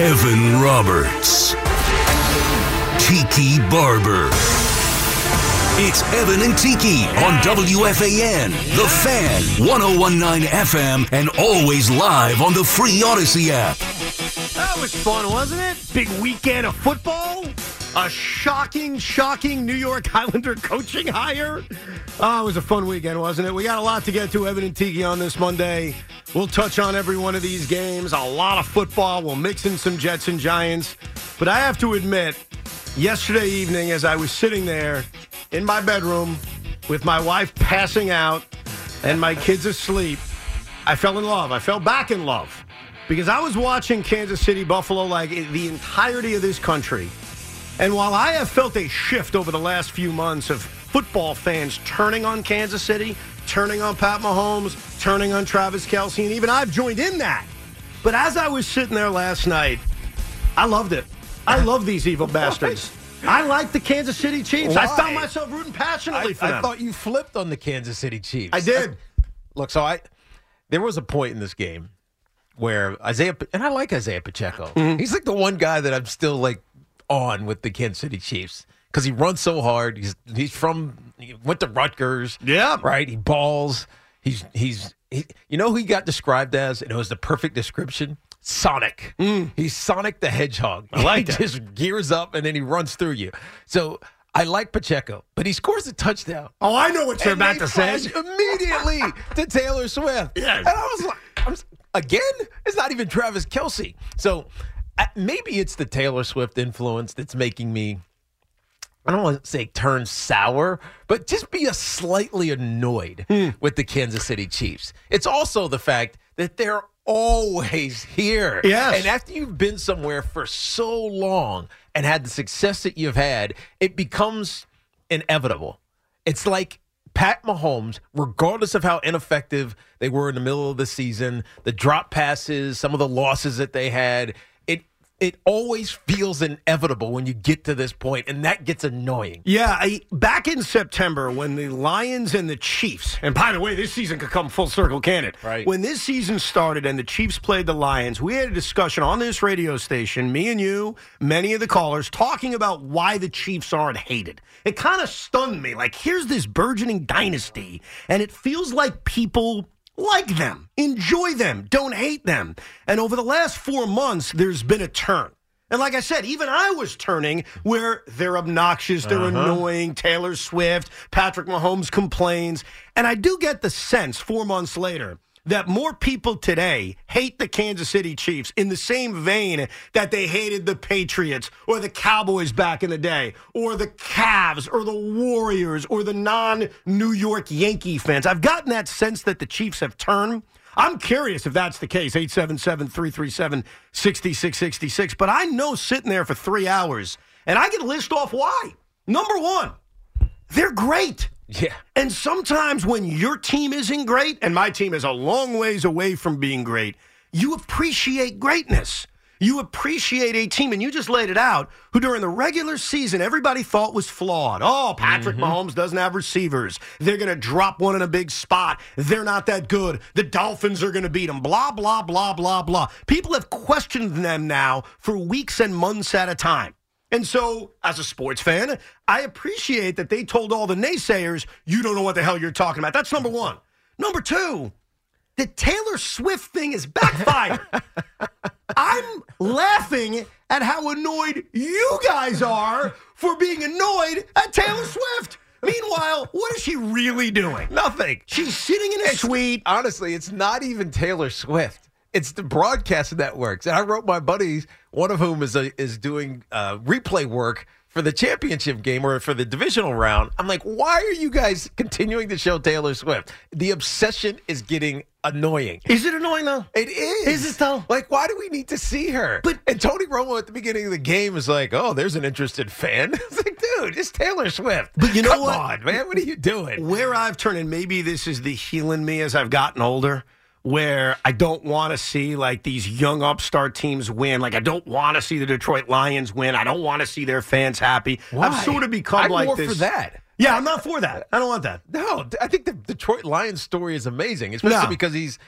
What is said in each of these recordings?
Evan Roberts. Tiki Barber. It's Evan and Tiki on WFAN, The Fan, 1019 FM, and always live on the free Audacy app. That was fun, wasn't it? Big weekend of football. A shocking, shocking New York Highlander coaching hire. Oh, it was a fun weekend, wasn't it? We got a lot to get to, Evan and Tiki, on this Monday. We'll touch on every one of these games, a lot of football. We'll mix in some Jets and Giants. But I have to admit, yesterday evening, as I was sitting there in my bedroom with my wife passing out and my kids asleep, I fell in love. I fell back in love because I was watching Kansas City, Buffalo, like the entirety of this country. And while I have felt a shift over the last few months of football fans turning on Kansas City, turning on Pat Mahomes, turning on Travis Kelce, and even I've joined in that. But as I was sitting there last night, I loved it. I love these evil bastards. I like the Kansas City Chiefs. I Why? found myself rooting passionately I, for I thought you flipped on the Kansas City Chiefs. I did. Look, so I there was a point in this game where Isaiah and I like Isaiah Pacheco. Mm-hmm. He's like the one guy that I'm still like on with the Kansas City Chiefs because he runs so hard. He's he's from he went to Rutgers. Yeah. right. He balls. He's he's he, you know who he got described as, and it was the perfect description. Sonic. He's Sonic the Hedgehog. Mm. I like he that. just gears up and then he runs through you. So I like Pacheco, but he scores a touchdown. Oh, I know what you're about to say. immediately to Taylor Swift. Yes. And I was like, I'm, again, it's not even Travis Kelce. So maybe it's the Taylor Swift influence that's making me, I don't want to say turn sour, but just be a slightly annoyed Hmm. with the Kansas City Chiefs. It's also the fact that they're always here. Yes. And after you've been somewhere for so long and had the success that you've had, it becomes inevitable. It's like Pat Mahomes, regardless of how ineffective they were in the middle of the season, the drop passes, some of the losses that they had, it always feels inevitable when you get to this point, and that gets annoying. Yeah, I, back in September when the Lions and the Chiefs, and by the way, this season could come full circle, can it? Right. When this season started and the Chiefs played the Lions, we had a discussion on this radio station, me and you, many of the callers, talking about why the Chiefs aren't hated. It kind of stunned me. Like, here's this burgeoning dynasty, and it feels like people like them, enjoy them, don't hate them. And over the last four months, there's been a turn. And like I said, even I was turning where they're obnoxious, they're uh-huh. annoying. Taylor Swift, Patrick Mahomes complains. And I do get the sense four months later that more people today hate the Kansas City Chiefs in the same vein that they hated the Patriots or the Cowboys back in the day or the Cavs or the Warriors or the non New York Yankee fans. I've gotten that sense that the Chiefs have turned. I'm curious if that's the case, 877 337 6666. But I know sitting there for three hours, and I can list off why. Number one, they're great. Yeah. And sometimes when your team isn't great, and my team is a long ways away from being great, you appreciate greatness. You appreciate a team, and you just laid it out, who during the regular season everybody thought was flawed. Oh, Patrick mm-hmm. Mahomes doesn't have receivers. They're going to drop one in a big spot. They're not that good. The Dolphins are going to beat them. Blah, blah, blah, blah, blah. People have questioned them now for weeks and months at a time. And so, as a sports fan, I appreciate that they told all the naysayers, you don't know what the hell you're talking about. That's number one. Number two, the Taylor Swift thing is backfired. I'm laughing at how annoyed you guys are for being annoyed at Taylor Swift. Meanwhile, what is she really doing? Nothing. She's sitting in a suite. Honestly, it's not even Taylor Swift. It's the broadcast networks. And I wrote my buddies, one of whom is a, is doing uh, replay work for the championship game or for the divisional round. I'm like, why are you guys continuing to show Taylor Swift? The obsession is getting annoying. Is it annoying though? It is. Is it though? Like, why do we need to see her? But- and Tony Romo at the beginning of the game is like, "Oh, there's an interested fan." It's like, dude, it's Taylor Swift. But you know Come what? on, man, what are you doing? where I've turned, and maybe this is the healing me as I've gotten older, where I don't want to see like these young upstart teams win. Like I don't want to see the Detroit Lions win. I don't want to see their fans happy. Why? I've sort of become I'm like more this. for that. Yeah, I'm not for that. I don't want that. No, I think the Detroit Lions story is amazing, especially No. because he's,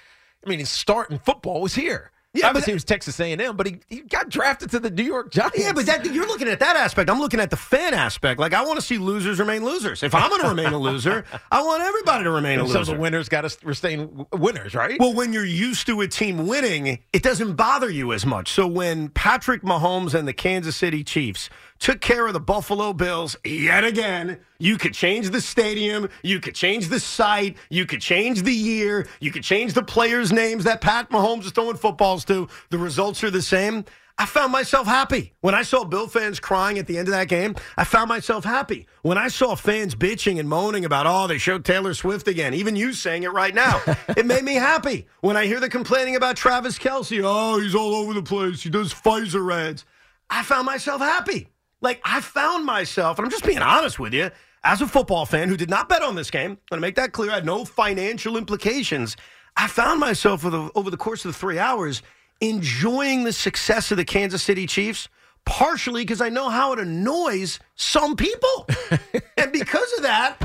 I mean, his start in football was here. Yeah, Obviously, but- he was Texas A&M, but he, he got drafted to the New York Giants. Yeah, but that, you're looking at that aspect. I'm looking at the fan aspect. Like, I want to see losers remain losers. If I'm going to remain a loser, I want everybody to remain a so loser. the winners got to remain winners, right? Well, when you're used to a team winning, it doesn't bother you as much. So when Patrick Mahomes and the Kansas City Chiefs took care of the Buffalo Bills yet again, you could change the stadium, you could change the site, you could change the year, you could change the players' names that Pat Mahomes is throwing footballs to. The results are the same. I found myself happy. When I saw Bill fans crying at the end of that game, I found myself happy. When I saw fans bitching and moaning about, oh, they showed Taylor Swift again, even you saying it right now, it made me happy. When I hear the complaining about Travis Kelce, oh, he's all over the place, he does Pfizer ads, I found myself happy. Like, I found myself, and I'm just being honest with you, as a football fan who did not bet on this game, I'm going to make that clear, I had no financial implications. I found myself over the, over the course of the three hours enjoying the success of the Kansas City Chiefs, partially because I know how it annoys some people. and because of that,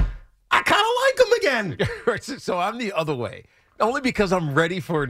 I kind of like them again. So- so I'm the other way. Only because I'm ready for.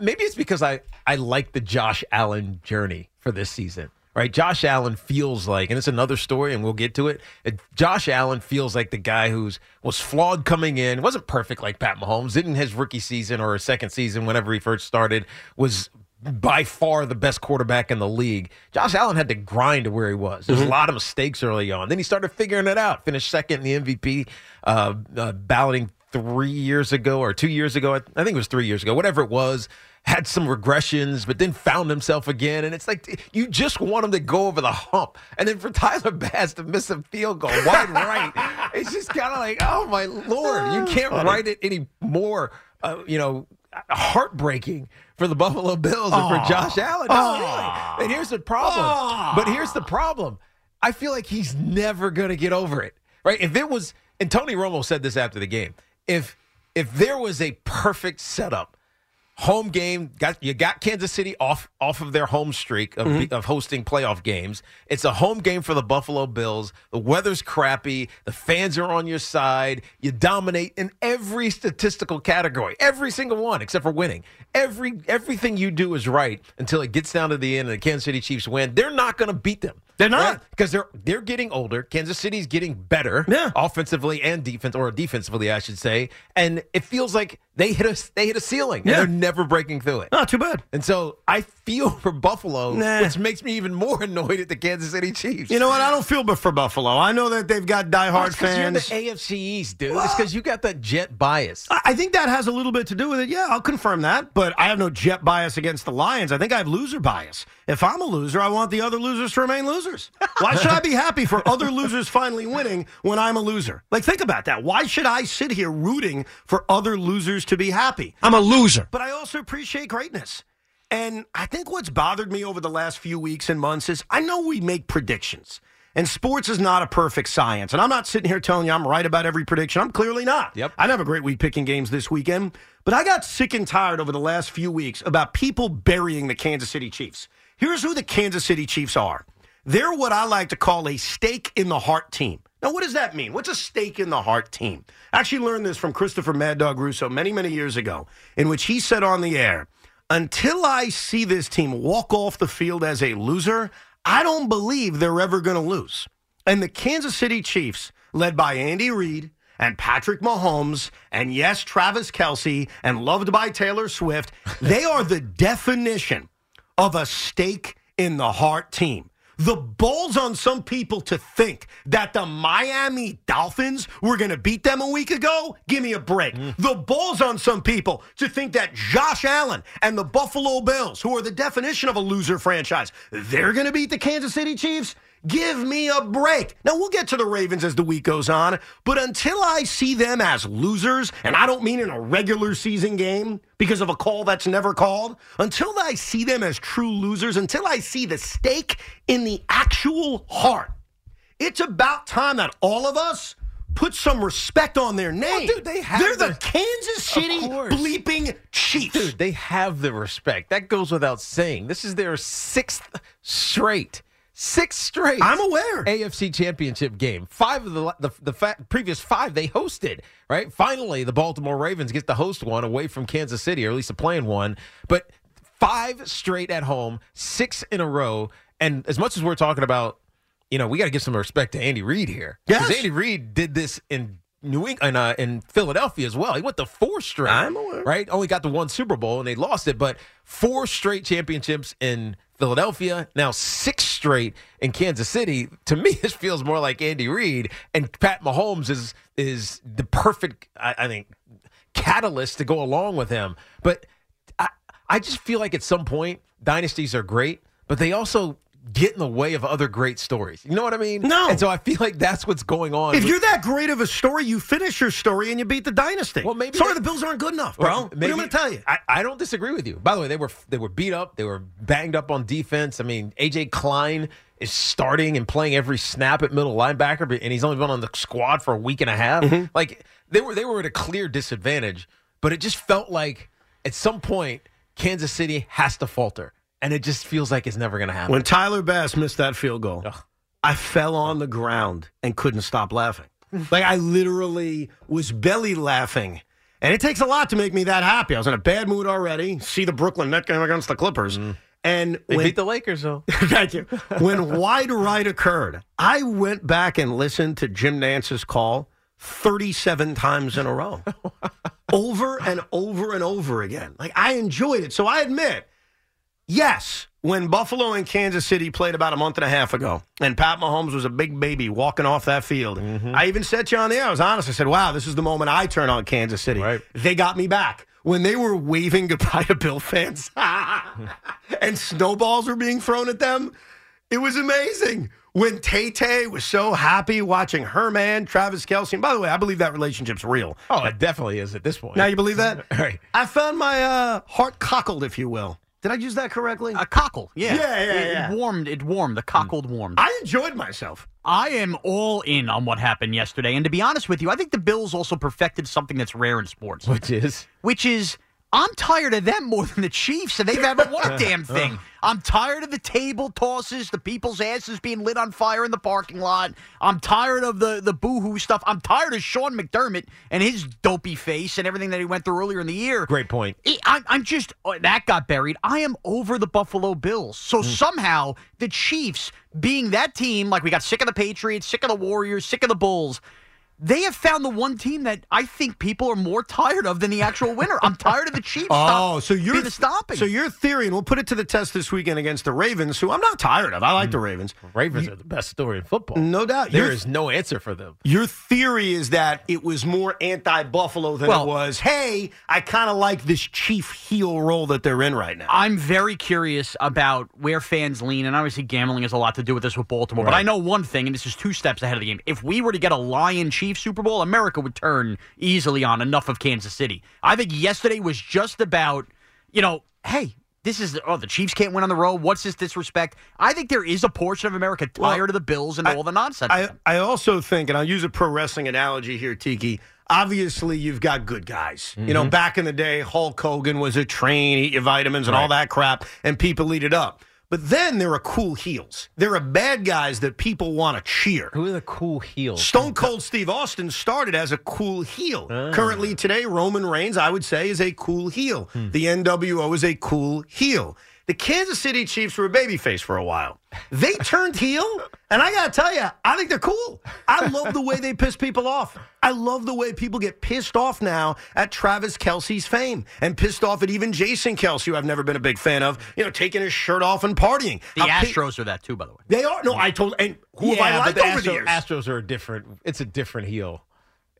Maybe it's because I I like the Josh Allen journey for this season. Right, Josh Allen feels like, and it's another story, and we'll get to it. uh, Josh Allen feels like the guy who's was flawed coming in, wasn't perfect like Pat Mahomes. Didn't his rookie season or his second season, whenever he first started, was by far the best quarterback in the league. Josh Allen had to grind to where he was. There's a lot of mistakes early on. Then he started figuring it out. Finished second in the MVP uh, uh, balloting three years ago or two years ago. I think it was three years ago. Whatever it was. Had some regressions, but then found himself again. And it's like you just want him to go over the hump. And then for Tyler Bass to miss a field goal wide right, it's just kind of like, oh my lord, you ah. can't write it any more. Uh, you know, heartbreaking for the Buffalo Bills and for ah. Josh Allen. No, ah. really. And here's the problem. But here's the problem. I feel like he's never going to get over it. Right? If it was and Tony Romo said this after the game. If if there was a perfect setup home game got you got Kansas City off off of their home streak of, Mm-hmm. of hosting playoff games. It's a home game for the Buffalo Bills. The weather's crappy. The fans are on your side. You dominate in every statistical category, every single one except for winning. Every everything you do is right until it gets down to the end and the Kansas City Chiefs win. They're not going to beat them. They're not. because they're they're getting older. Kansas City's getting better, Yeah. offensively and defense, or defensively, I should say. And it feels like they hit a they hit a ceiling. and Yeah. They're never breaking through it. Not too bad. And so I feel for Buffalo, Nah. which makes me even more annoyed at the Kansas City Chiefs. You know what? I don't feel but for Buffalo. I know that they've got diehard fans. you're the fans. AFC East, dude. It's because you got that jet bias. I I think that has a little bit to do with it. Yeah, I'll confirm that. But I have no jet bias against the Lions. I think I have loser bias. If I'm a loser, I want the other losers to remain losers. Why should I be happy for other losers finally winning when I'm a loser? Like, think about that. Why should I sit here rooting for other losers to be happy? I'm a loser. But I also appreciate greatness. And I think what's bothered me over the last few weeks and months is I know we make predictions. And sports is not a perfect science. And I'm not sitting here telling you I'm right about every prediction. I'm clearly not. Yep. I have a great week picking games this weekend. But I got sick and tired over the last few weeks about people burying the Kansas City Chiefs. Here's who the Kansas City Chiefs are. They're what I like to call a stake in the heart team. Now, what does that mean? What's a stake in the heart team? I actually learned this from Christopher Mad Dog Russo many, many years ago, in which he said on the air, until I see this team walk off the field as a loser, I don't believe they're ever going to lose. And the Kansas City Chiefs, led by Andy Reid and Patrick Mahomes, and yes, Travis Kelce, and loved by Taylor Swift, they are the definition of a stake in the heart team. The balls on some people to think that the Miami Dolphins were going to beat them a week ago? Give me a break. Mm. The balls on some people to think that Josh Allen and the Buffalo Bills, who are the definition of a loser franchise, they're going to beat the Kansas City Chiefs? Give me a break. Now, we'll get to the Ravens as the week goes on, but until I see them as losers, and I don't mean in a regular season game because of a call that's never called, until I see them as true losers, until I see the stake in the actual heart, it's about time that all of us put some respect on their name. dude, they have They're the their- Kansas City bleeping Chiefs. Dude, they have the respect. That goes without saying. This is their sixth straight. Sixth straight. I'm aware. AFC Championship game. Five of the the, the fa- previous five they hosted. Right. Finally, the Baltimore Ravens get to host one away from Kansas City, or at least a playing one. But five straight at home, six in a row. And as much as we're talking about, you know, we got to give some respect to Andy Reid here. Yes. Andy Reid did this in New England, uh, in Philadelphia as well. He went to four straight. I'm aware. Right? Only got the one Super Bowl and they lost it, but four straight championships in Philadelphia, now six straight in Kansas City. To me, this feels more like Andy Reid and Pat Mahomes is is the perfect, I, I think, catalyst to go along with him. But I, I just feel like at some point dynasties are great, but they also get in the way of other great stories. You know what I mean? No. And so I feel like that's what's going on. If you're that great of a story, you finish your story and you beat the dynasty. Well, maybe Sorry, they- the Bills aren't good enough, bro. Well, what am I going to tell you? I, I don't disagree with you. By the way, they were they were beat up. They were banged up on defense. I mean, AJ Klein is starting and playing every snap at middle linebacker, and he's only been on the squad for a week and a half. Mm-hmm. Like they were they were at a clear disadvantage. But it just felt like at some point Kansas City has to falter, and it just feels like it's never going to happen. When Tyler Bass missed that field goal, I fell on the ground and couldn't stop laughing. like I literally was belly laughing. And it takes a lot to make me that happy. I was in a bad mood already. See the Brooklyn Net game against the Clippers. Mm. And they when, beat the Lakers though. Thank you. When wide right occurred, I went back and listened to Jim Nantz's call 37 times in a row. over and over and over again. Like I enjoyed it. So I admit, yes, when Buffalo and Kansas City played about a month and a half ago, and Pat Mahomes was a big baby walking off that field, I even said to you on the air, I was honest. I said, wow, this is the moment I turn on Kansas City. Right. They got me back. When they were waving goodbye to Bill fans and snowballs were being thrown at them, it was amazing. When Tay Tay was so happy watching her man, Travis Kelce. And by the way, I believe that relationship's real. Oh, it definitely is at this point. Now you believe that? Right. I found my uh, heart cockled, if you will. Did I use that correctly? A cockle, yeah. Yeah, yeah, It- yeah. It warmed. It warmed. The cockled mm. warmed. I enjoyed myself. I am all in on what happened yesterday. And to be honest with you, I think the Bills also perfected something that's rare in sports, Which is which is I'm tired of them more than the Chiefs, and they haven't won a damn thing. I'm tired of the table tosses, the people's asses being lit on fire in the parking lot. I'm tired of the the boohoo stuff. I'm tired of Sean McDermott and his dopey face and everything that he went through earlier in the year. great point. I- I'm, I'm just oh, that got buried. I am over the Buffalo Bills. So hmm. somehow the Chiefs, being that team, like we got sick of the Patriots, sick of the Warriors, sick of the Bulls. They have found the one team that I think people are more tired of than the actual winner. I'm tired of the Chiefs. Oh, stop- so you're being the stopping. So your theory, and we'll put it to the test this weekend against the Ravens, who I'm not tired of. I like the mm. Ravens. Ravens are the best story in football. No doubt. There Your- is no answer for them. Your theory is that it was more anti-Buffalo than Well- it was. Hey, I kind of like this chief heel role that they're in right now. I'm very curious about where fans lean, and obviously gambling has a lot to do with this with Baltimore. But I know one thing, and this is two steps ahead of the game. If we were to get a Lion Chief Super Bowl, America would turn easily on enough of Kansas City. I think yesterday was just about, you know, hey. This is oh the Chiefs can't win on the road. What's this disrespect? I think there is a portion of America tired of the Bills and all the nonsense. I, I also think, and I'll use a pro wrestling analogy here, Tiki. Obviously, you've got good guys. You know, mm-hmm. back in the day, Hulk Hogan was a train, eat your vitamins and all that crap, and people eat it up. But then there are cool heels. There are bad guys that people want to cheer. Who are the cool heels? Stone Cold Steve Austin started as a cool heel. Ah. Currently, today, Roman Reigns, I would say, is a cool heel. Hmm. The NWO is a cool heel. The Kansas City Chiefs were a babyface for a while. They turned heel, and I got to tell you, I think they're cool. I love the way they piss people off. I love the way people get pissed off now at Travis Kelce's fame and pissed off at even Jason Kelce, who I've never been a big fan of, you know, taking his shirt off and partying. the How pe- Astros are that too, by the way. They are. No, I told. And who have I yeah, liked the over the years? Astros are a different. It's a different heel.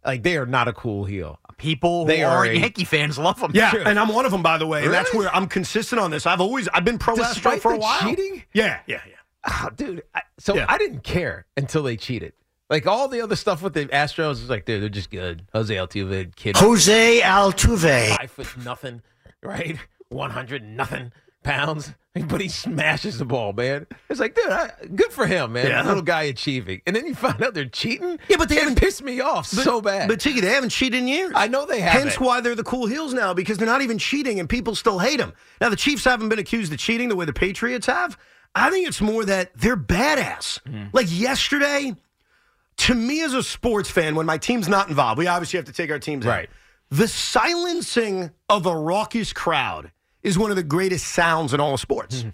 Like they are not a cool heel. People who They are aren't a- Yankee fans love them. Yeah, True. and I'm one of them, by the way. And that's where I'm consistent on this. I've always I've been pro Astro for a while. cheating? Yeah, yeah, yeah. Oh, dude. I, so Yeah. I didn't care until they cheated. Like all the other stuff with the Astros is like, dude, they're just good. Jose Altuve, kid, Jose Altuve. five foot nothing, right? One hundred nothing pounds, but he smashes the ball, man. It's like, dude, I, good for him, man. Yeah. Little guy achieving, and then you find out they're cheating. Yeah, but they it haven't- pissed me off so bad. But Tiki, they haven't cheated in years. I know they haven't. Hence why they're the cool heels now because they're not even cheating and people still hate them. Now the Chiefs haven't been accused of cheating the way the Patriots have. I think it's more that they're badass. Mm-hmm. Like yesterday, to me as a sports fan, when my team's not involved, we obviously have to take our teams out. Right. The silencing of a raucous crowd is one of the greatest sounds in all of sports. Mm-hmm.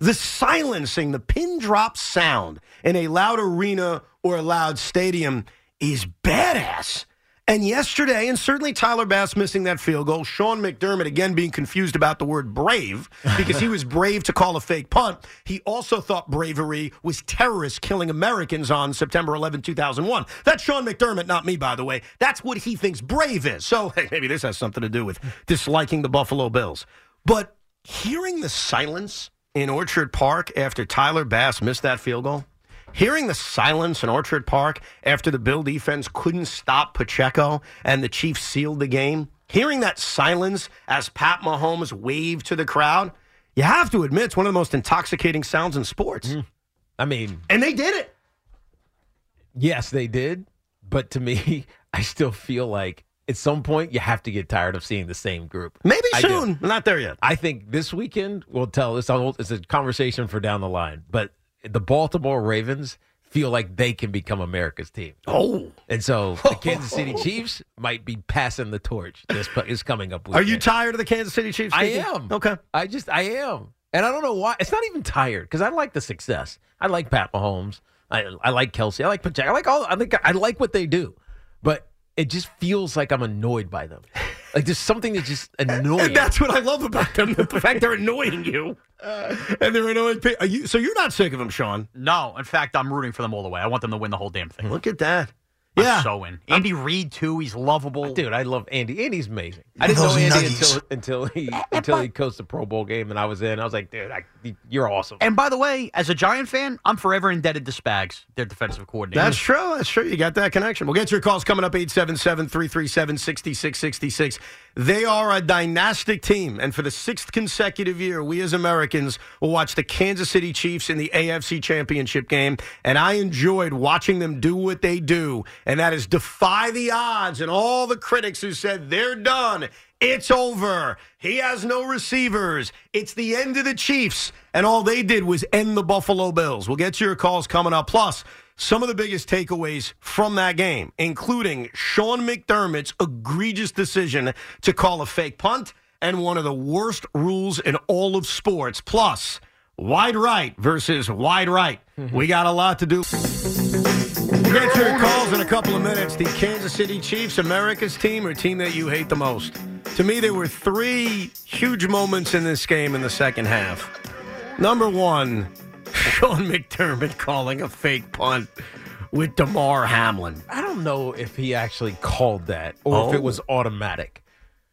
The silencing, the pin drop sound in a loud arena or a loud stadium is badass. And yesterday, and certainly Tyler Bass missing that field goal, Sean McDermott again being confused about the word brave because he was brave to call a fake punt. He also thought bravery was terrorists killing Americans on September 11, 2001. That's Sean McDermott, not me, by the way. That's what he thinks brave is. So hey, maybe this has something to do with disliking the Buffalo Bills. But hearing the silence in Orchard Park after Tyler Bass missed that field goal, hearing the silence in Orchard Park after the Bill defense couldn't stop Pacheco and the Chiefs sealed the game, hearing that silence as Pat Mahomes waved to the crowd, you have to admit it's one of the most intoxicating sounds in sports. Mm-hmm. I mean, And they did it. yes, they did, but to me, I still feel like at some point you have to get tired of seeing the same group. Maybe I do. soon. Not there yet. I think this weekend will tell. It's a, it's a conversation for down the line. But the Baltimore Ravens feel like they can become America's team, Oh. and so the Kansas City Chiefs might be passing the torch. This is coming up. Are you tired of the Kansas City Chiefs? I am. Okay. I just I am, and I don't know why. It's not even tired because I like the success. I like Pat Mahomes. I I like Kelce. I like Pacheco. I like all. I think I like what they do, but it just feels like I'm annoyed by them. Like there's something that's just annoying. And that's what I love about them. The fact they're annoying you. Uh, and they're annoying. Are you, so you're not sick of them, Sean. No, in fact, I'm rooting for them all the way. I want them to win the whole damn thing. Look at that. I'm Yeah. so in. Andy Reid too. He's lovable. Dude, I love Andy. Andy's amazing. I didn't know Andy nuggies. until until he eh, eh, until he coached the Pro Bowl game, and I was in. I was like, dude, I, you're awesome. And by the way, as a Giant fan, I'm forever indebted to Spags, their defensive coordinator. That's true. That's true. You got that connection. We'll get your calls coming up 877 337 6666. They are a dynastic team. And for the sixth consecutive year, we as Americans will watch the Kansas City Chiefs in the AFC Championship game. And I enjoyed watching them do what they do. And that is defy the odds and all the critics who said they're done. It's over. He has no receivers. It's the end of the Chiefs. And all they did was end the Buffalo Bills. We'll get to your calls coming up. Plus, some of the biggest takeaways from that game, including Sean McDermott's egregious decision to call a fake punt and one of the worst rules in all of sports. Plus, wide right versus wide right. We got a lot to do. Get your calls in a couple of minutes. The Kansas City Chiefs, America's team, or team that you hate the most? To me, there were three huge moments in this game in the second half. Number one, Sean McDermott calling a fake punt with Damar Hamlin. I don't know if he actually called that or if Oh. it was automatic.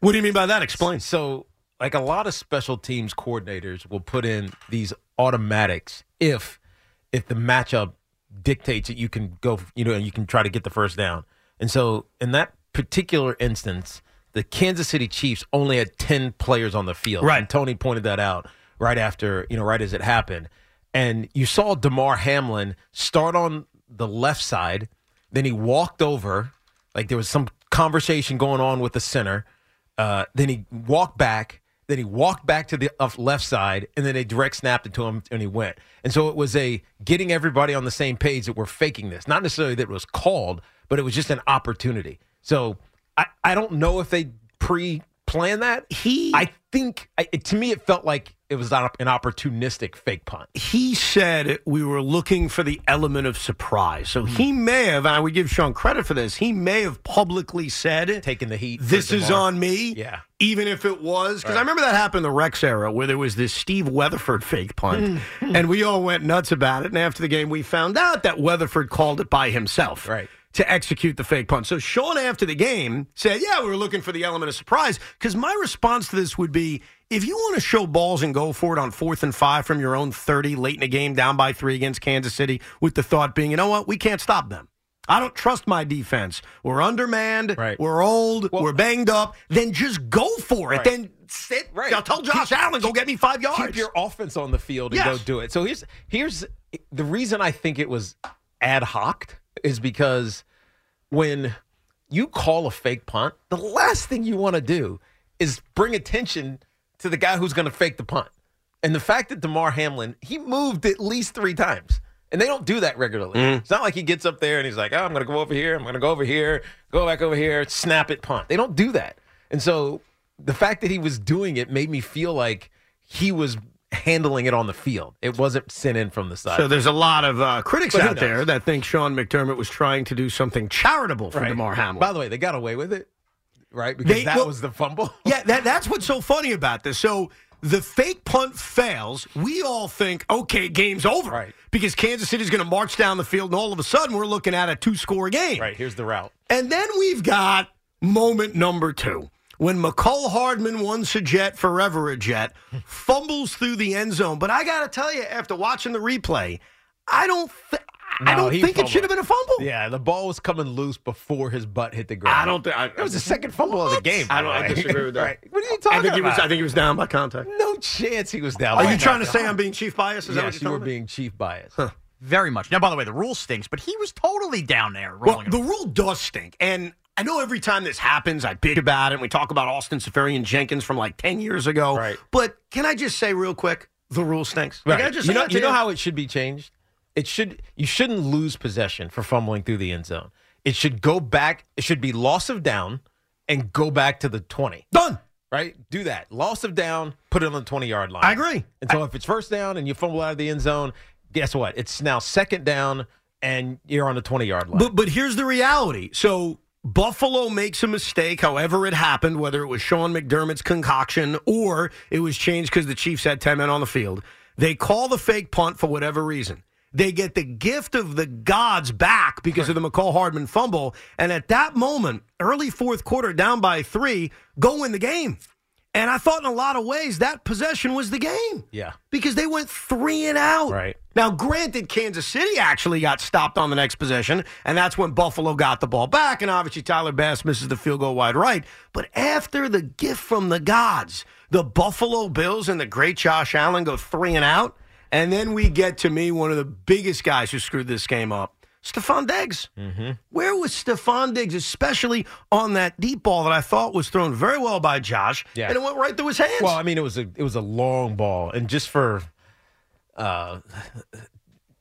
What do you mean by that? Explain. So, like a lot of special teams coordinators will put in these automatics if if the matchup dictates that you can go, you know, and you can try to get the first down. And so, in that particular instance, the Kansas City Chiefs only had 10 players on the field. Right. And Tony pointed that out right after, you know, right as it happened. And you saw Damar Hamlin start on the left side, then he walked over, like there was some conversation going on with the center. Uh, then he walked back. Then he walked back to the left side, and then they direct snapped it to him, and he went. And so it was a getting everybody on the same page that we're faking this. Not necessarily that it was called, but it was just an opportunity. So I, I don't know if they pre planned that. He- I think I, it, to me it felt like it was an opportunistic fake punt. He said we were looking for the element of surprise. So he hmm. may have, and I would give Sean credit for this, he may have publicly said, Taking the heat. This is on me. Yeah. Even if it was. Because I remember that happened in the Rex era where there was this Steve Weatherford fake punt. Hmm. and we all went nuts about it. And after the game, we found out that Weatherford called it by himself. Right. To execute the fake punt. So Sean, after the game, said, Yeah, we were looking for the element of surprise. Because my response to this would be if you want to show balls and go for it on fourth and five from your own 30 late in a game, down by three against Kansas City, with the thought being, you know what, we can't stop them. I don't trust my defense. We're undermanned. Right. We're old. Well- we're banged up. Then just go for it. Right. Then sit. Right. I'll tell Josh Allen, go get me five yards. keep your offense on the field and Yes. go do it. So here's here's the reason I think it was ad hoc is because when you call a fake punt, the last thing you want to do is bring attention to the guy who's going to fake the punt. And the fact that Damar Hamlin, he moved at least three times. And they don't do that regularly. Mm-hmm. It's not like he gets up there and he's like, oh, I'm going to go over here. I'm going to go over here, go back over here, snap it, punt. They don't do that. And so the fact that he was doing it made me feel like he was handling it on the field. It wasn't sent in from the side. So there's a lot of uh, critics out there that think Sean McDermott was trying to do something charitable for Right. Damar Hamlin. By the way, they got away with it, right? Because They- that well- was the fumble. Yeah, that, that's what's so funny about this. So the fake punt fails. We all think, okay, game's over. Right. Because Kansas City's going to march down the field, and all of a sudden we're looking at a two score game. Right, here's the route. And then we've got moment number two. When Mecole Hardman, once a jet, forever a jet, fumbles through the end zone. But I got to tell you, after watching the replay, I don't, th- I don't he think it should have been a fumble. Yeah, the ball was coming loose before his butt hit the ground. I don't think. It was the second fumble of the game. I don't- I by the way. disagree with that. Right. What are you talking I think he was. about? I think he was down by contact. no chance he was down. Are by you trying to say I'm being chief bias? Is that what Yes, you're you were me? being chief bias. Very much. Now, by the way, the rule stinks, but he was totally down there Well, the rule does stink, and I know every time this happens, I bitch about it. and We talk about Austin Seferian Jenkins from like ten years ago. Right. But can I just say real quick, the rule stinks. Like, I just you know, you know how it should be changed. It should you shouldn't lose possession for fumbling through the end zone. It should go back. It should be loss of down and go back to the twenty. done. Right, do that. Loss of down, put it on the twenty yard line. I agree. And so if it's first down and you fumble out of the end zone, guess what? It's now second down and you're on the twenty yard line. But but here's the reality. So Buffalo makes a mistake, however it happened, whether it was Sean McDermott's concoction or it was changed because the Chiefs had 10 men on the field. They call the fake punt for whatever reason. They get the gift of the gods back because of the Mecole Hardman fumble. And at that moment, early fourth quarter, down by three, go win the game. And I thought in a lot of ways that possession was the game yeah, because they went three and out. Right. Now, granted, Kansas City actually got stopped on the next possession, and that's when Buffalo got the ball back, and obviously Tyler Bass misses the field goal wide right. But after the gift from the gods, the Buffalo Bills and the great Josh Allen go three and out, and then we get to me one of the biggest guys who screwed this game up. Stefon Diggs. Mm-hmm. Where was Stefon Diggs, especially on that deep ball that I thought was thrown very well by Josh, Yeah. and it went right through his hands? Well, I mean, it was a it was a long ball, and just for uh,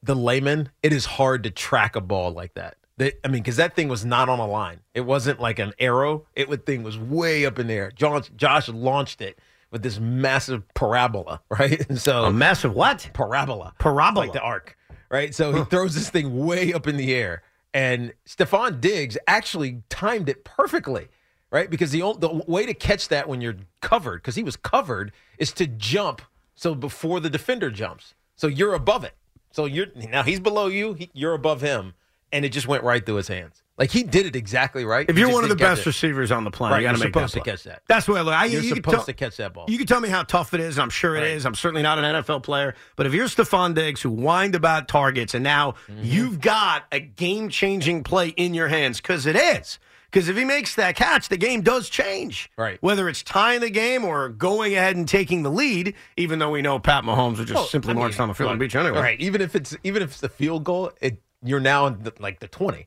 the layman, it is hard to track a ball like that. I mean, because that thing was not on a line. It wasn't like an arrow. It would thing was way up in the air. Josh, Josh launched it with this massive parabola, right? And so a massive what? parabola, Parabola. like the arc, right? So he throws this thing way up in the air, and Stefon Diggs actually timed it perfectly, right? Because the o- the way to catch that when you're covered, because he was covered, is to jump. So before the defender jumps, so you're above it. So you're now he's below you, he, you're above him, and it just went right through his hands. Like he did it exactly right. If you're one of the best it. receivers on the planet, Right, you got to you're make that to catch that. That's the way I look. I, You're you supposed tell- to catch that ball. You can tell me how tough it is, and I'm sure it is. Right. I'm certainly not an NFL player, but if you're Stefon Diggs who whined about targets, and now Mm-hmm. you've got a game-changing play in your hands, because it is. Because if he makes that catch, the game does change. Right. Whether it's tying the game or going ahead and taking the lead, even though we know Pat Mahomes would just Well, simply I march down the field and beat you anyway. Right. Even if it's even if it's a field goal, it you're now in the, like the twenty.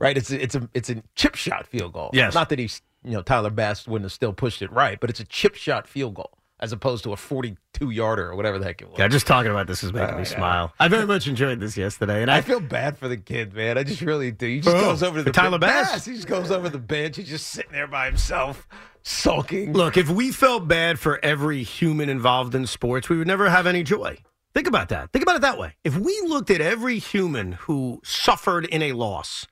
Right. It's a, it's a it's a chip shot field goal. Yes. Not that he's you know Tyler Bass wouldn't have still pushed it right, but it's a chip shot field goal as opposed to a forty-two yarder or whatever the heck it was. Yeah, just talking about this is making me oh, smile. I very much enjoyed this yesterday, and I I feel bad for the kid, man. I just really do. He just who? goes over to the Tyler bench. Bass? He just goes over the bench. He's just sitting there by himself, sulking. Look, if we felt bad for every human involved in sports, we would never have any joy. Think about that. Think about it that way. If we looked at every human who suffered in a loss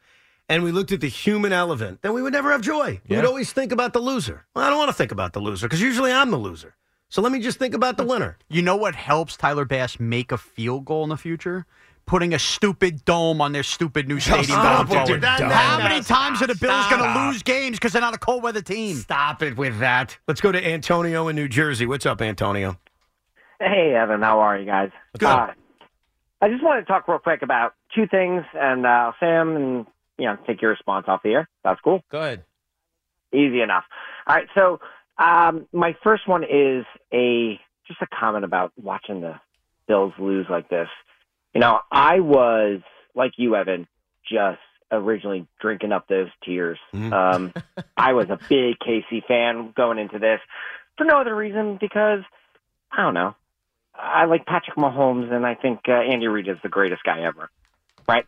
and we looked at the human element, then we would never have joy. We would always think about the loser. Well, I don't want to think about the loser because usually I'm the loser. So let me just think about the winner. You know what helps Tyler Bass make a field goal in the future? Putting a stupid dome on their stupid new stadium Stop it, dude. That- How that- many times are the Bills going to lose games because they're not a cold weather team? Stop it with that. Let's go to Antonio in New Jersey. What's up, Antonio? Hey, Evan, how are you guys? Good. Uh, I just want to talk real quick about two things, and uh, I'll say 'em and you know take your response off the air. That's cool. Go ahead. Easy enough. All right, so um, my first one is a just a comment about watching the Bills lose like this. You know, I was like you, Evan, just originally drinking up those tears. Mhm. Um, I was a big KC fan going into this for no other reason because I don't know. I like Patrick Mahomes, and I think uh, Andy Reid is the greatest guy ever. Right?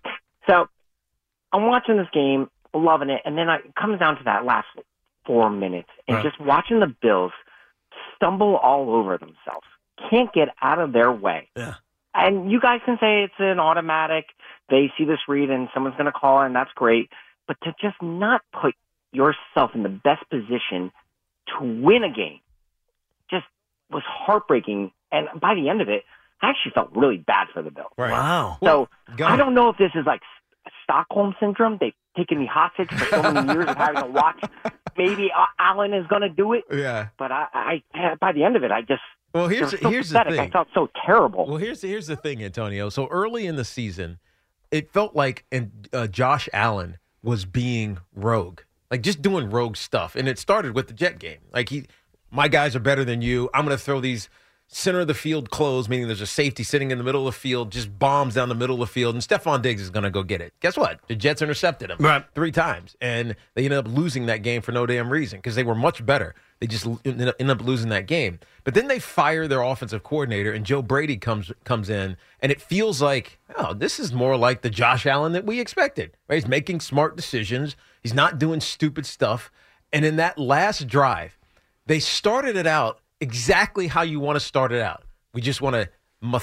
So I'm watching this game, loving it, and then I, it comes down to that last four minutes and Right. just watching the Bills stumble all over themselves, can't get out of their way. Yeah. And you guys can say it's an automatic. They see this read and someone's going to call, and that's great. But to just not put yourself in the best position to win a game just was heartbreaking. And by the end of it, I actually felt really bad for the Bills. Right. Wow. So Go I don't know if this is like S- Stockholm syndrome. They've taken me hostage for so many years of having to watch. Maybe uh, Allen is going to do it, Yeah. but I, I, by the end of it, I just Well, here's so here's the thing. I felt so terrible. Well, here's here's the thing, Antonio. So early in the season, it felt like and uh, Josh Allen was being rogue, like just doing rogue stuff, and it started with the Jet game. Like he, my guys are better than you. I'm going to throw these center of the field close, meaning there's a safety sitting in the middle of the field, just bombs down the middle of the field, and Stefon Diggs is going to go get it. Guess what? The Jets intercepted him Right. three times, and they ended up losing that game for no damn reason because they were much better. They just l- ended up, ended up losing that game. But then they fire their offensive coordinator, and Joe Brady comes comes in, and it feels like, oh, this is more like the Josh Allen that we expected. Right? He's making smart decisions. He's not doing stupid stuff. And in that last drive, they started it out exactly how you want to start it out. We just want to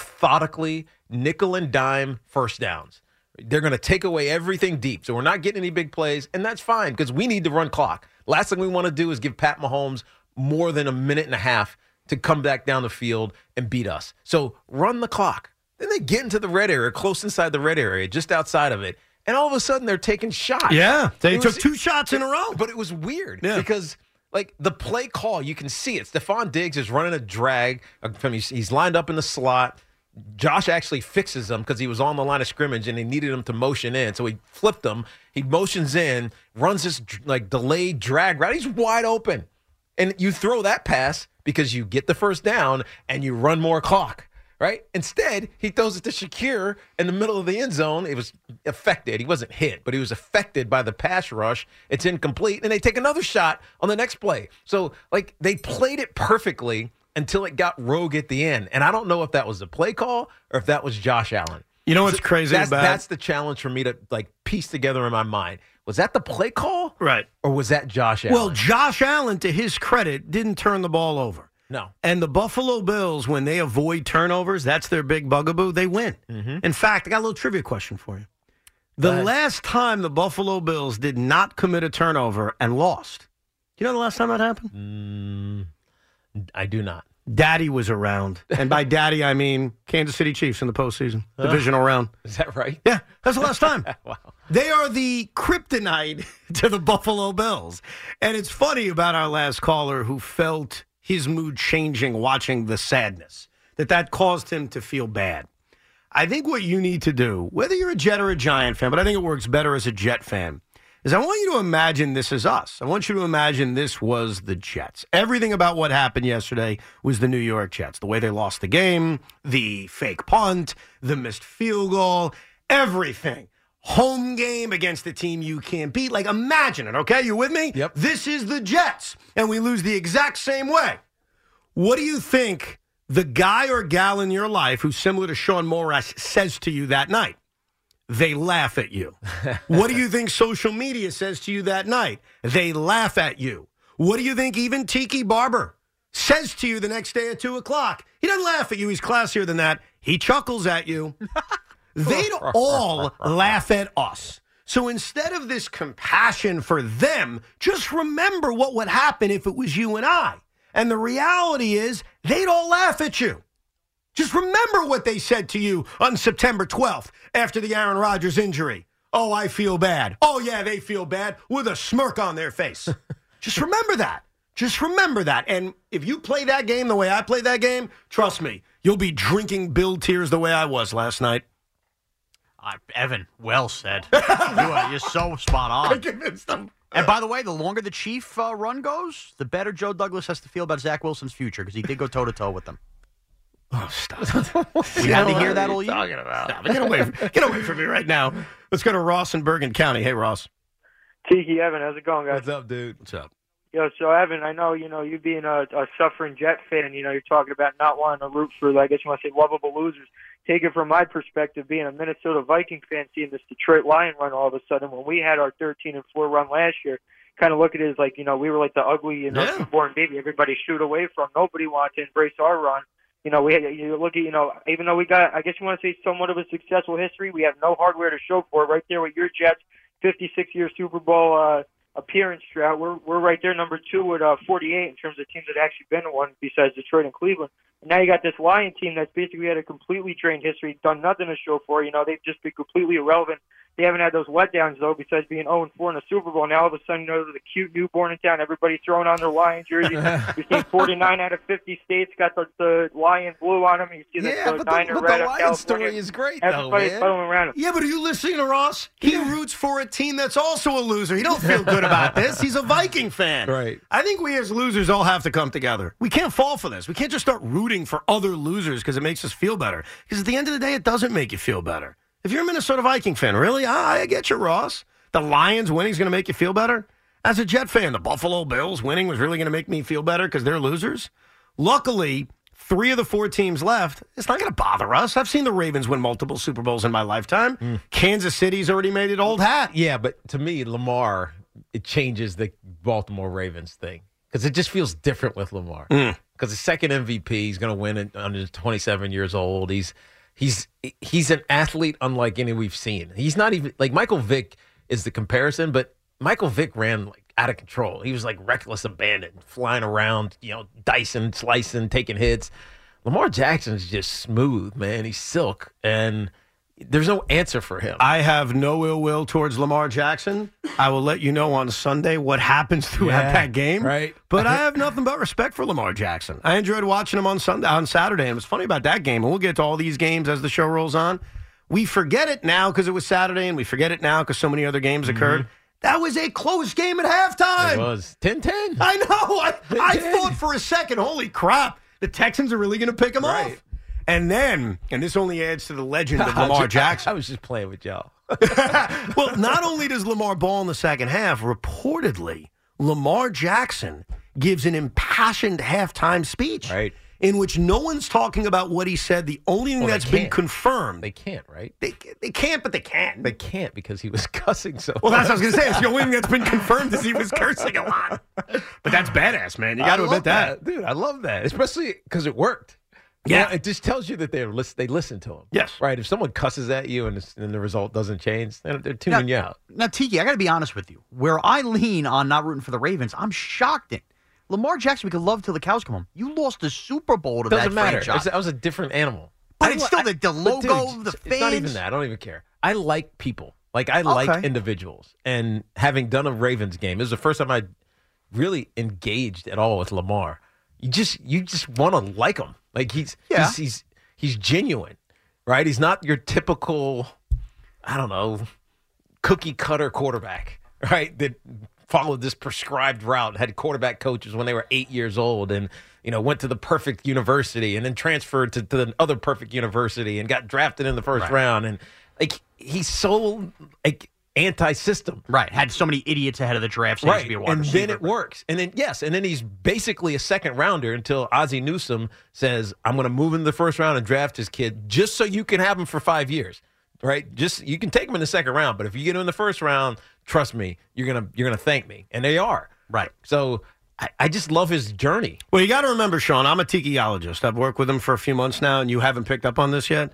methodically nickel and dime first downs. They're going to take away everything deep. So we're not getting any big plays, and that's fine because we need to run clock. Last thing we want to do is give Pat Mahomes more than a minute and a half to come back down the field and beat us. So run the clock. Then they get into the red area, close inside the red area, just outside of it. And all of a sudden they're taking shots. Yeah. They It took was- two shots in a row. but it was weird Yeah. because like the play call, you can see it. Stefon Diggs is running a drag uh, he's, lined up in the slot. Josh actually fixes him because he was on the line of scrimmage and they needed him to motion in. So he flipped him. He motions in, runs this like delayed drag route. He's wide open. And you throw that pass because you get the first down and you run more clock, right? Instead, he throws it to Shakir in the middle of the end zone. It was affected. He wasn't hit, but he was affected by the pass rush. It's incomplete. And they take another shot on the next play. So, like, they played it perfectly until it got rogue at the end. And I don't know if that was the play call or if that was Josh Allen. You know what's crazy That's, about that's the challenge for me to like piece together in my mind. Was that the play call? Right. Or was that Josh Allen? Well, Josh Allen, to his credit, didn't turn the ball over. No. And the Buffalo Bills, when they avoid turnovers, that's their big bugaboo, they win. Mm-hmm. In fact, I got a little trivia question for you. The last time the Buffalo Bills did not commit a turnover and lost, do you know the last time that happened? Mm, I do not. Daddy was around. And by daddy, I mean Kansas City Chiefs in the postseason, divisional round. Is that right? Yeah, that's the last time. Wow. They are the kryptonite to the Buffalo Bills. And it's funny about our last caller who felt his mood changing watching the sadness, that that caused him to feel bad. I think what you need to do, whether you're a Jet or a Giant fan, but I think it works better as a Jet fan, is I want you to imagine this is us. I want you to imagine this was the Jets. Everything about what happened yesterday was the New York Jets. The way they lost the game, the fake punt, the missed field goal, everything. Home game against the team you can't beat. Like, imagine it, okay? You with me? Yep. This is the Jets, and we lose the exact same way. What do you think the guy or gal in your life who's similar to Sean Morris says to you that night? They laugh at you. what do you think social media says to you that night? They laugh at you. What do you think even Tiki Barber says to you the next day at 2 o'clock? He doesn't laugh at you. He's classier than that. He chuckles at you. They'd all laugh at us. So instead of this compassion for them, just remember what would happen if it was you and I. And the reality is, they'd all laugh at you. Just remember what they said to you on September 12th after the Aaron Rodgers injury. Oh, I feel bad. Oh, yeah, they feel bad with a smirk on their face. Just remember that. Just remember that. And if you play that game the way I played that game, trust me, you'll be drinking Bill tears the way I was last night. Uh, Evan, well said. you are, you're so spot on. convinced them. And by the way, the longer the Chief uh, run goes, the better Joe Douglas has to feel about Zach Wilson's future because he did go toe to toe with them. Oh, stop. We had to hear that all year. Stop it. Get away, get away from me right now. Let's go to Ross in Bergen County. Hey, Ross. Tiki Evan, how's it going, guys? What's up, dude? What's up? Yo, so Evan, I know you know you being a, a suffering Jet fan. You know you're talking about not wanting to root for, I guess you want to say, lovable losers. Take it from my perspective, being a Minnesota Viking fan, seeing this Detroit Lion run all of a sudden when we had our 13 and four run last year. kind of look at it as like, you know, we were like the ugly, you know, Yeah. newborn baby everybody shoot away from. Nobody wanted to embrace our run. You know, we had, you look at, you know, even though we got, I guess you want to say somewhat of a successful history, we have no hardware to show for it. Right there with your Jets, 56 year Super Bowl uh, appearance drought. We're we're right there, number two with uh, 48 in terms of teams that actually been to one besides Detroit and Cleveland. And now you got this Lion team that's basically had a completely drained history, done nothing to show for. You know, they've just been completely irrelevant. They haven't had those letdowns though, besides being 0 4 in the Super Bowl. Now all of a sudden, you know, the cute newborn in town, everybody's throwing on their Lion jerseys. You're seeing 49 out of 50 states got the, the Lion blue on them. You see the, Yeah, the but the, but red the of California. story is great, though, man. around him. Yeah, but are you listening to Ross? He roots for a team that's also a loser. He don't feel good about this. He's a Viking fan. Right. I think we as losers all have to come together. We can't fall for this. We can't just start rooting for other losers because it makes us feel better. Because at the end of the day, it doesn't make you feel better. If you're a Minnesota Viking fan, really, I, I get you, Ross. The Lions winning is going to make you feel better. As a Jet fan, the Buffalo Bills winning was really going to make me feel better because they're losers. Luckily, three of the four teams left, it's not going to bother us. I've seen the Ravens win multiple Super Bowls in my lifetime. Hmm. Kansas City's already made it old hat. Yeah, but to me, Lamar, it changes the Baltimore Ravens thing because it just feels different with Lamar. Hmm. Because the second MVP, he's going to win it under 27 years old. He's he's he's an athlete unlike any we've seen. He's not even like Michael Vick is the comparison, but Michael Vick ran like out of control. He was like reckless abandon, flying around, you know, dicing, slicing, taking hits. Lamar Jackson's just smooth, man. He's silk, and there's no answer for him. I have no ill will towards Lamar Jackson. I will let you know on Sunday what happens throughout Yeah, that game. right. But I have nothing but respect for Lamar Jackson. I enjoyed watching him on Sunday on Saturday. And it was funny about that game, and we'll get to all these games as the show rolls on. We forget it now because it was Saturday, and we forget it now because so many other games occurred. Mm-hmm. That was a close game at halftime. It was 10-10. I know. I, I thought for a second, holy crap, the Texans are really going to pick him Right. off. And then, and this only adds to the legend of Lamar Jackson. I was just playing with y'all. well, not only does Lamar ball in the second half, reportedly, Lamar Jackson gives an impassioned halftime speech. Right. In which no one's talking about what he said. The only thing Well, that's been confirmed. They can't, right? They, they can't, but they can. They can't because he was cussing so. well, that's what I was going to say. It's the only thing that's been confirmed is he was cursing a lot. But that's badass, man. You got to admit love that. dude. I love that, especially because it worked. Yeah. You know, it just tells you that they're lis- they listen to him. Yes. right. If someone cusses at you and, and the result doesn't change, they're, they're tuning you out. Now, Tiki, I got to be honest with you. Where I lean on not rooting for the Ravens, I'm shocked in. Lamar Jackson, we could love till the cows come home. You lost the Super Bowl to Doesn't that matter. franchise. That was a different animal. But I it's still I- the- the but dude, logo, the It's not even that. I don't even care. I like people. Like I like individuals. And having done a Ravens game, this is the first time I really engaged at all with Lamar. You just you just want to like him. Like he's Yeah. he's, he's he's genuine, right? He's not your typical, I don't know, cookie cutter quarterback, right? That followed this prescribed route, had quarterback coaches when they were eight years old, and you know went to the perfect university, and then transferred to, to the other perfect university, and got drafted in the first round, and like he's so like anti-system. right. Had so many idiots ahead of the draft. saying he should Right, be a wide and receiver. then it works, and then yes, and then he's basically a second rounder until Ozzie Newsome says, "I'm going to move into the first round and draft his kid just so you can have him for five years." Right, just you can take him in the second round, but if you get him in the first round, trust me, you're gonna you're gonna thank me, and they are Right. So I, I just love his journey. Well, you got to remember, Sean, I'm a tikiologist. I've worked with him for a few months now, and you haven't picked up on this yet.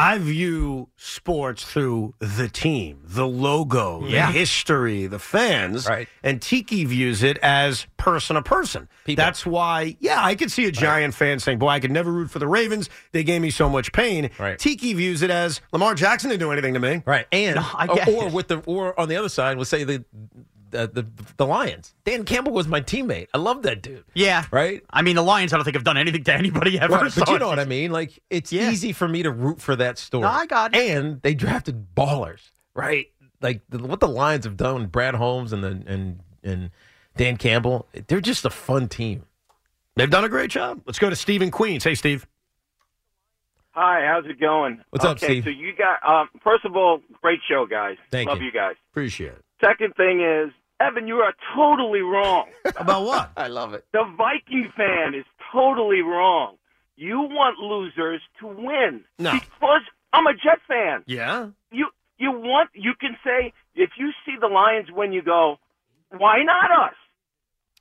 I view sports through the team, the logo, Yeah. the history, the fans. Right. And Tiki views it as person to person. People. That's why, yeah, I could see a Giant fan saying, Boy, I could never root for the Ravens. They gave me so much pain. Right. Tiki views it as Lamar Jackson didn't do anything to me. Right, and No, I or, or with the or on the other side, we'll say the the, the the Lions. Dan Campbell was my teammate. I love that dude. Yeah. Right? I mean, the Lions, I don't think have done anything to anybody ever. Right, but you know what I mean. Like it's Yeah. easy for me to root for that story. No, I got it. And they drafted ballers, right? Like the, what the Lions have done, Brad Holmes and the and and Dan Campbell. They're just a fun team. They've done a great job. Let's go to Stephen Queens. Hey, Steve. Hi, how's it going? What's up, Steve? So you got um, first of all, great show, guys. Thank Love you. you. guys. Appreciate it. Second thing is, Evan, you are totally wrong. About what? I love it. the Viking fan is totally wrong. You want losers to win No. because I'm a Jet fan. Yeah. You you want you can say if you see the Lions win, you go, why not us?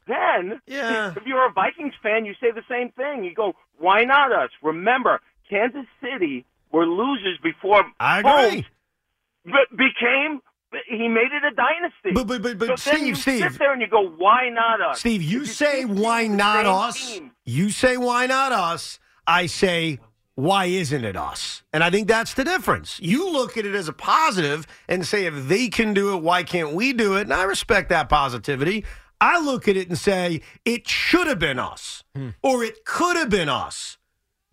Then, Yeah. if you're a Vikings fan, you say the same thing. You go, why not us? Remember, Kansas City were losers before I agree. Mahomes be- became. He made it a dynasty. But- but- but- but so then Steve, you Steve. sit there and you go, why not us? Steve, you If say why not us? team- You say why not us? I say why isn't it us? And I think that's the difference. You look at it as a positive and say if they can do it, why can't we do it? And I respect that positivity. I look at it and say it should have been us hmm. or it could have been us.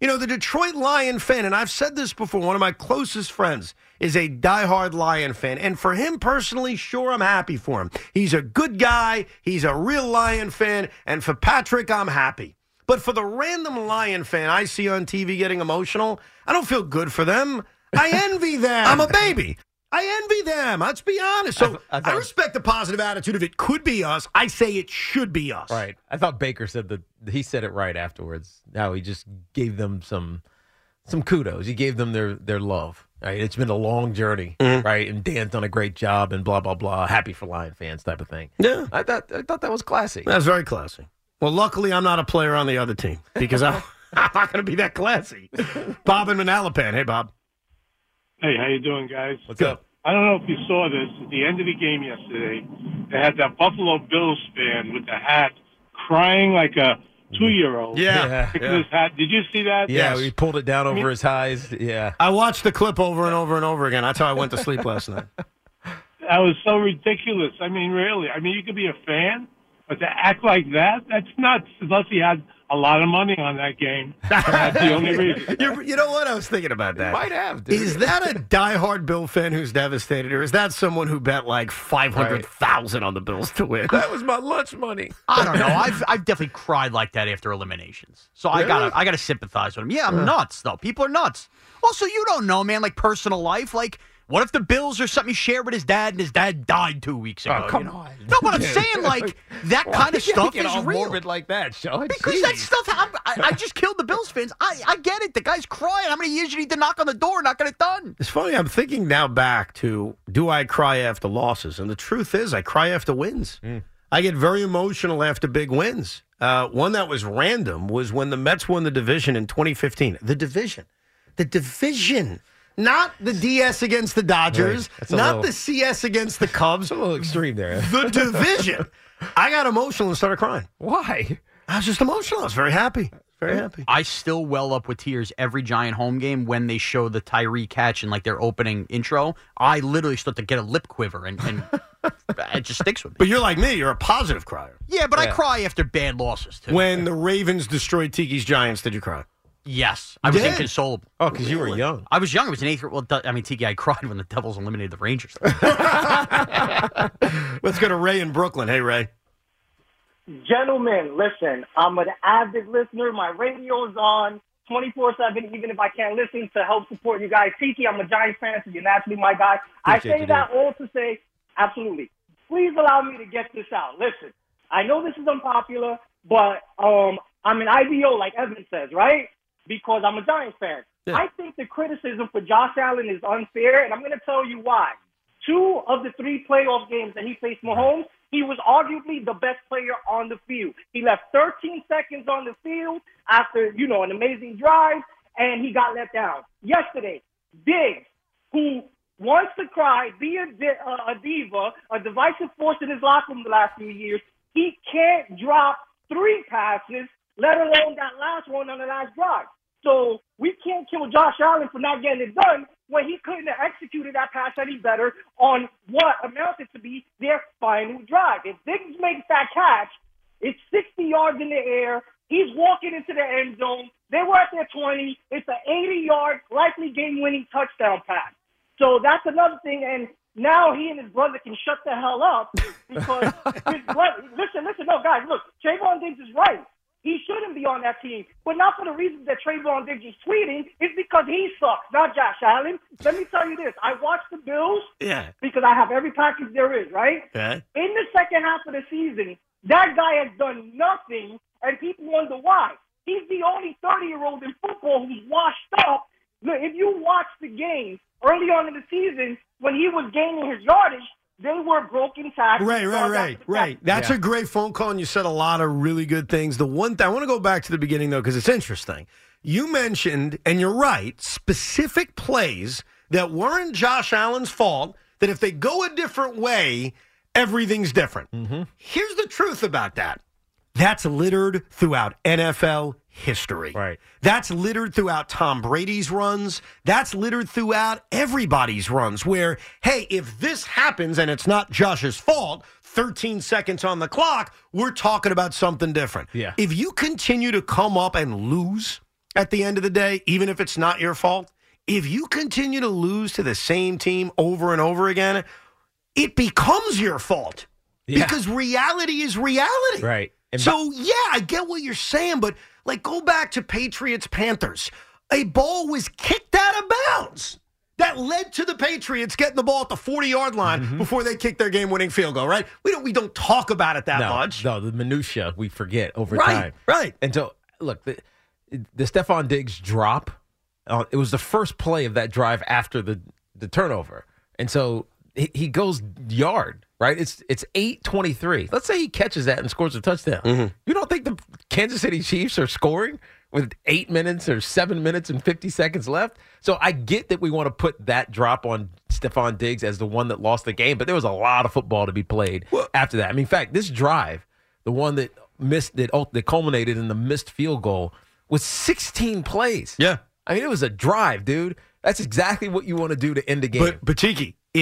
You know, the Detroit Lion fan, and I've said this before, one of my closest friends is a diehard Lion fan. And for him personally, sure, I'm happy for him. He's a good guy, he's a real Lion fan. And for Patrick, I'm happy. But for the random Lion fan I see on TV getting emotional, I don't feel good for them. I envy them. I'm a baby. I envy them. Let's be honest. So I I, thought- respect the positive attitude. If it could be us, I say it should be us. Right. I thought Baker said that he said it right afterwards. How he just gave them some some kudos. He gave them their their love. Right. It's been a long journey. Mm-hmm. Right. And Dan's done a great job and blah blah blah. Happy for Lion fans type of thing. Yeah. I thought I thought that was classy. That's very classy. Well, luckily, I'm not a player on the other team because I'm, I'm not going to be that classy. Bob and Manalapan. Hey, Bob. Hey, how you doing, guys? What's up? I don't know if you saw this at the end of the game yesterday. They had that Buffalo Bills fan with the hat crying like a Mm-hmm. two-year-old. Yeah. Picking his hat. Did you see that? Yeah, Yes. he pulled it down over his eyes. Yeah. I watched the clip over and over and over again. That's how I went to sleep last night. That was so ridiculous. I mean, really. I mean, you could be a fan, but to act like that—that's nuts. Unless he had a lot of money on that game. That's the only reason. You're, you know what? I was thinking about that. Might have, dude. Is that a diehard Bill fan who's devastated, or is that someone who bet like five hundred thousand on the Bills to win? that was my lunch money. I don't know. I've I've definitely cried like that after eliminations. So I gotta I gotta sympathize with him. Yeah, I'm nuts though. People are nuts. Also, you don't know, man. Like personal life. Like, what if the Bills are something he shared with his dad and his dad died two weeks ago? Oh, come you know? on. No, but I'm saying like that kind of stuff get is all real. morbid like that, Sean. Because that stuff, I'm, I, I just killed the Bills fans. I, I get it. The guy's crying. How many years you need to knock on the door, and not get it done? It's funny. I'm thinking now back to do I cry after losses? And the truth is, I cry after wins. I get very emotional after big wins. Uh, one that was random was when the Mets won the division in 2015. The division. The division. Not the DS against the Dodgers, Right. Not little- the CS against the Cubs. a little extreme there. the division. I got emotional and started crying. Why? I was just emotional. I was very happy. Very happy. I still well up with tears every Giant home game when they show the Tyree catch in like their opening intro. I literally start to get a lip quiver and, and it just sticks with me. But you're like me. You're a positive crier. Yeah, but I cry after bad losses too. When the Ravens destroyed Tiki's Giants, did you cry? Yes, I was did? inconsolable. Oh, because you were young. I was young. I was an eighth. Well, I mean, Tiki, I cried when the Devils eliminated the Rangers. Let's go to Ray in Brooklyn. Hey, Ray. Gentlemen, listen, I'm an avid listener. My radio's on 24 7, even if I can't listen to help support you guys. Tiki, I'm a Giants fan, so you're naturally my guy. I say that all to say, absolutely. Please allow me to get this out. Listen, I know this is unpopular, but um, I'm an IBO, like Evan says, right? Because I'm a Giants fan. I think the criticism for Josh Allen is unfair, and I'm going to tell you why. Two of the three playoff games that he faced Mahomes, he was arguably the best player on the field. He left 13 seconds on the field after, you know, an amazing drive, and he got let down. Yesterday, Diggs, who wants to cry, be a, di- uh, a diva, a divisive force in his locker room the last few years, he can't drop three passes, let alone that last one on the last drive. So we can't kill Josh Allen for not getting it done when he couldn't have executed that pass any better on what amounted to be their final drive. If Diggs makes that catch, it's 60 yards in the air. He's walking into the end zone. They were at their 20. It's an 80 yard, likely game winning touchdown pass. So that's another thing. And now he and his brother can shut the hell up because his brother. Listen, listen, no, guys, look, Trevon Diggs is right. He shouldn't be on that team, but not for the reasons that Trevon Diggs is tweeting. It's because he sucks, not Josh Allen. Let me tell you this: I watched the Bills Yeah. because I have every package there is, right? Okay. In the second half of the season, that guy has done nothing, and people wonder why. He's the only 30 year old in football who's washed up. Look, if you watch the games early on in the season when he was gaining his yardage, they were broken tackles. Right, right, right, right. That's a great phone call, and you said a lot of really good things. The one thing I want to go back to the beginning though, because it's interesting. You mentioned, and you're right, specific plays that weren't Josh Allen's fault. That if they go a different way, everything's different. Mm-hmm. Here's the truth about that. That's littered throughout NFL history. Right. That's littered throughout Tom Brady's runs. That's littered throughout everybody's runs where, hey, if this happens and it's not Josh's fault, 13 seconds on the clock, we're talking about something different. Yeah. If you continue to come up and lose at the end of the day, even if it's not your fault, if you continue to lose to the same team over and over again, it becomes your fault. Yeah. Because reality is reality. Right. And so yeah, I get what you're saying, but like go back to Patriots Panthers. A ball was kicked out of bounds. That led to the Patriots getting the ball at the 40 yard line before they kicked their game winning field goal, right? We don't we don't talk about it that no, much. No, the minutia we forget over Right, time. right. And so, look, the, the Stefon Diggs drop, uh, it was the first play of that drive after the, the turnover. And so he, he goes yard, right? It's it's 8-23. Let's say he catches that and scores a touchdown. Mm-hmm. You don't think the Kansas City Chiefs are scoring with eight minutes or seven minutes and 50 seconds left? So I get that we want to put that drop on Stefon Diggs as the one that lost the game, but there was a lot of football to be played after that. I mean, in fact, this drive, the one that missed that, that culminated in the missed field goal, was 16 plays. Yeah. I mean, it was a drive, dude. That's exactly what you want to do to end a game. But but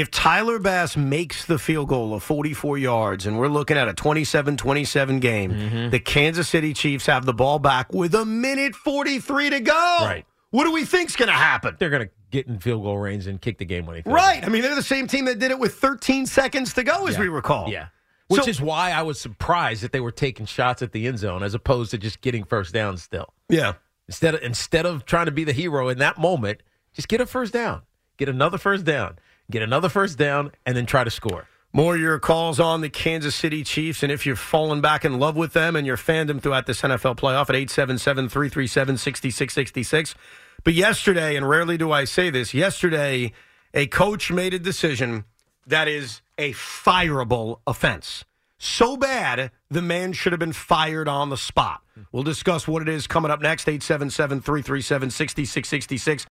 if Tyler Bass makes the field goal of 44 yards and we're looking at a 27-27 game, Mm-hmm. the Kansas City Chiefs have the ball back with a minute 43 to go. Right. What do we think's going to happen? they're going to get in field goal range and kick the game field Right. I mean, they're the same team that did it with 13 seconds to go, as Yeah. we recall. Yeah. Which So- is why I was surprised that they were taking shots at the end zone as opposed to just getting first down still. Yeah. Instead of instead of trying to be the hero in that moment, just get a first down. Get another first down. Get another first down and then try to score. More your calls on the Kansas City Chiefs, and if you've fallen back in love with them and your fandom throughout this NFL playoff at 877 337 6666. But yesterday, and rarely do I say this, yesterday, a coach made a decision that is a fireable offense. So bad, the man should have been fired on the spot. We'll discuss what it is coming up next, 877 337 6666.